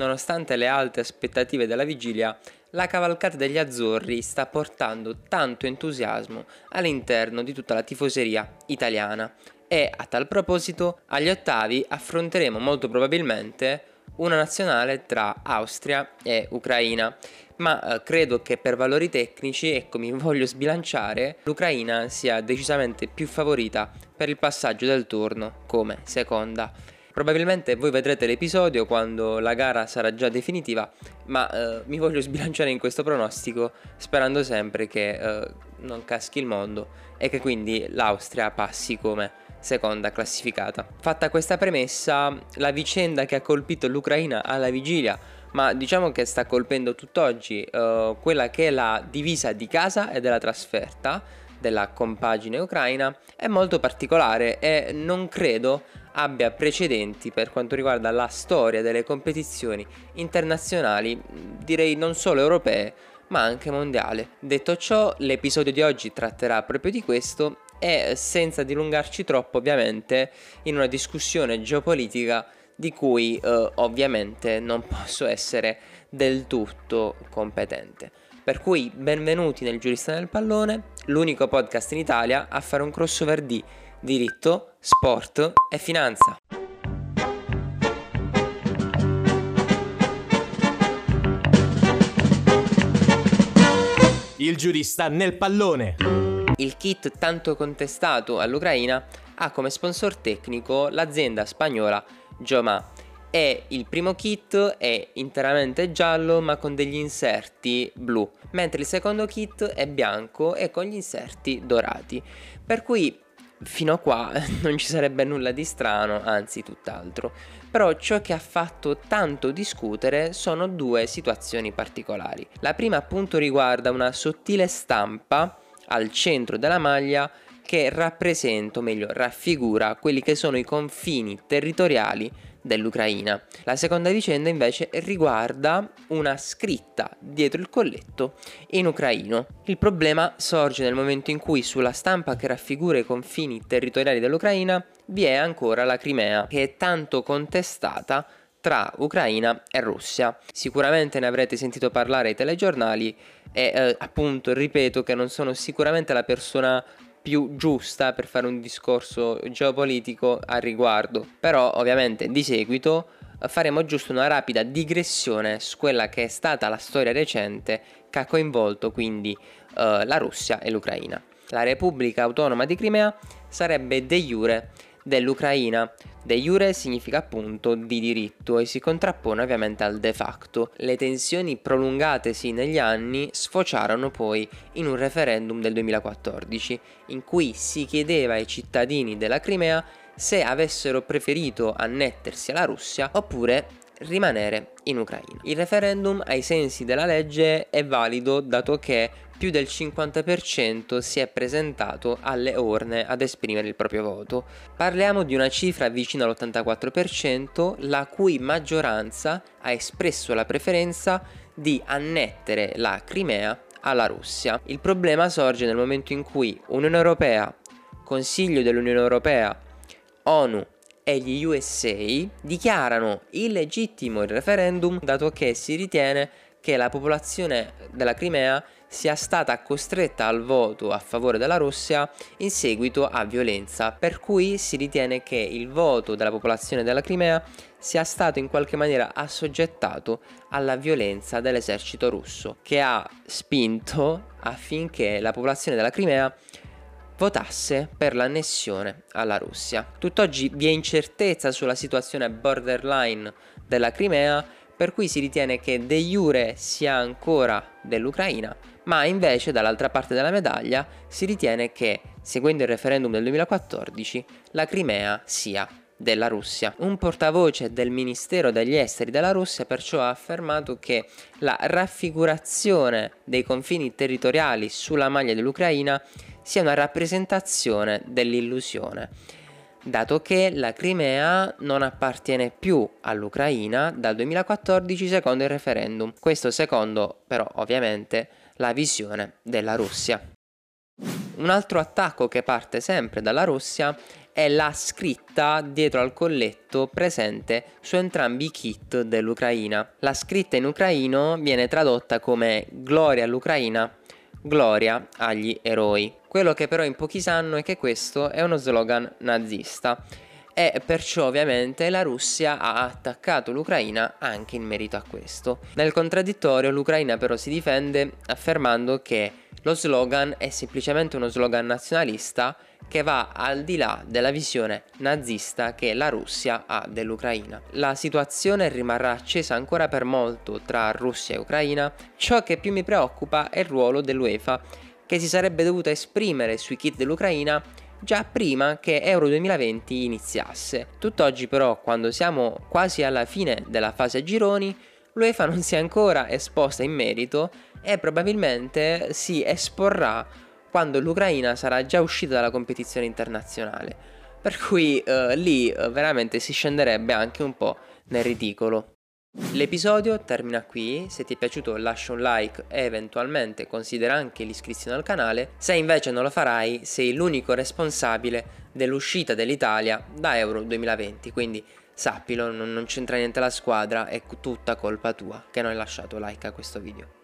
nonostante le alte aspettative della vigilia, la cavalcata degli azzurri sta portando tanto entusiasmo all'interno di tutta la tifoseria italiana e a tal proposito agli ottavi affronteremo molto probabilmente una nazionale tra Austria e Ucraina ma eh, credo che per valori tecnici, ecco mi voglio sbilanciare, l'Ucraina sia decisamente più favorita per il passaggio del turno come seconda. Probabilmente voi vedrete l'episodio quando la gara sarà già definitiva, ma eh, mi voglio sbilanciare in questo pronostico sperando sempre che eh, non caschi il mondo e che quindi l'Austria passi come seconda classificata. Fatta questa premessa, la vicenda che ha colpito l'Ucraina alla vigilia ma diciamo che sta colpendo tutt'oggi uh, quella che è la divisa di casa e della trasferta della compagine ucraina è molto particolare e non credo abbia precedenti per quanto riguarda la storia delle competizioni internazionali, direi non solo europee, ma anche mondiali. Detto ciò, l'episodio di oggi tratterà proprio di questo e senza dilungarci troppo, ovviamente, in una discussione geopolitica di cui eh, ovviamente non posso essere del tutto competente. Per cui benvenuti nel Giurista del Pallone, l'unico podcast in Italia a fare un crossover di diritto, sport e finanza. Il giurista nel pallone. Il kit tanto contestato all'Ucraina ha come sponsor tecnico l'azienda spagnola Joma e il primo kit è interamente giallo ma con degli inserti blu, mentre il secondo kit è bianco e con gli inserti dorati. Per cui fino a qua non ci sarebbe nulla di strano, anzi tutt'altro. Però ciò che ha fatto tanto discutere sono due situazioni particolari. La prima appunto riguarda una sottile stampa al centro della maglia che rappresenta, o meglio raffigura, quelli che sono i confini territoriali dell'Ucraina. La seconda vicenda invece riguarda una scritta dietro il colletto in ucraino. Il problema sorge nel momento in cui sulla stampa che raffigura i confini territoriali dell'Ucraina vi è ancora la Crimea, che è tanto contestata tra Ucraina e Russia. Sicuramente ne avrete sentito parlare ai telegiornali e eh, appunto ripeto che non sono sicuramente la persona più giusta per fare un discorso geopolitico al riguardo. Però ovviamente di seguito faremo giusto una rapida digressione su quella che è stata la storia recente che ha coinvolto quindi uh, la Russia e l'Ucraina. La Repubblica Autonoma di Crimea sarebbe de jure dell'Ucraina. De jure significa appunto di diritto e si contrappone ovviamente al de facto. Le tensioni prolungatesi negli anni sfociarono poi in un referendum del 2014 in cui si chiedeva ai cittadini della Crimea se avessero preferito annettersi alla Russia oppure rimanere in Ucraina. Il referendum ai sensi della legge è valido dato che più del 50% si è presentato alle urne ad esprimere il proprio voto. Parliamo di una cifra vicina all'84%, la cui maggioranza ha espresso la preferenza di annettere la Crimea alla Russia. Il problema sorge nel momento in cui Unione Europea, Consiglio dell'Unione Europea, ONU e gli USA dichiarano illegittimo il referendum dato che si ritiene che la popolazione della Crimea sia stata costretta al voto a favore della Russia in seguito a violenza, per cui si ritiene che il voto della popolazione della Crimea sia stato in qualche maniera assoggettato alla violenza dell'esercito russo, che ha spinto affinché la popolazione della Crimea votasse per l'annessione alla Russia. Tutt'oggi vi è incertezza sulla situazione borderline della Crimea, per cui si ritiene che de jure sia ancora dell'Ucraina, ma invece dall'altra parte della medaglia si ritiene che, seguendo il referendum del 2014, la Crimea sia della Russia. Un portavoce del Ministero degli Esteri della Russia perciò ha affermato che la raffigurazione dei confini territoriali sulla maglia dell'Ucraina sia una rappresentazione dell'illusione, dato che la Crimea non appartiene più all'Ucraina dal 2014 secondo il referendum. Questo secondo però ovviamente la visione della Russia. Un altro attacco che parte sempre dalla Russia è la scritta dietro al colletto presente su entrambi i kit dell'Ucraina. La scritta in ucraino viene tradotta come Gloria all'Ucraina, gloria agli eroi. Quello che però in pochi sanno è che questo è uno slogan nazista e perciò ovviamente la Russia ha attaccato l'Ucraina anche in merito a questo. Nel contraddittorio l'Ucraina però si difende affermando che lo slogan è semplicemente uno slogan nazionalista che va al di là della visione nazista che la Russia ha dell'Ucraina. La situazione rimarrà accesa ancora per molto tra Russia e Ucraina. Ciò che più mi preoccupa è il ruolo dell'UEFA che si sarebbe dovuta esprimere sui kit dell'Ucraina già prima che Euro 2020 iniziasse. Tutt'oggi però, quando siamo quasi alla fine della fase a gironi, l'UEFA non si è ancora esposta in merito e probabilmente si esporrà quando l'Ucraina sarà già uscita dalla competizione internazionale. Per cui eh, lì eh, veramente si scenderebbe anche un po' nel ridicolo. L'episodio termina qui, se ti è piaciuto lascia un like e eventualmente considera anche l'iscrizione al canale, se invece non lo farai sei l'unico responsabile dell'uscita dell'Italia da Euro 2020, quindi sappilo, non, c'entra niente la squadra, è tutta colpa tua che non hai lasciato like a questo video.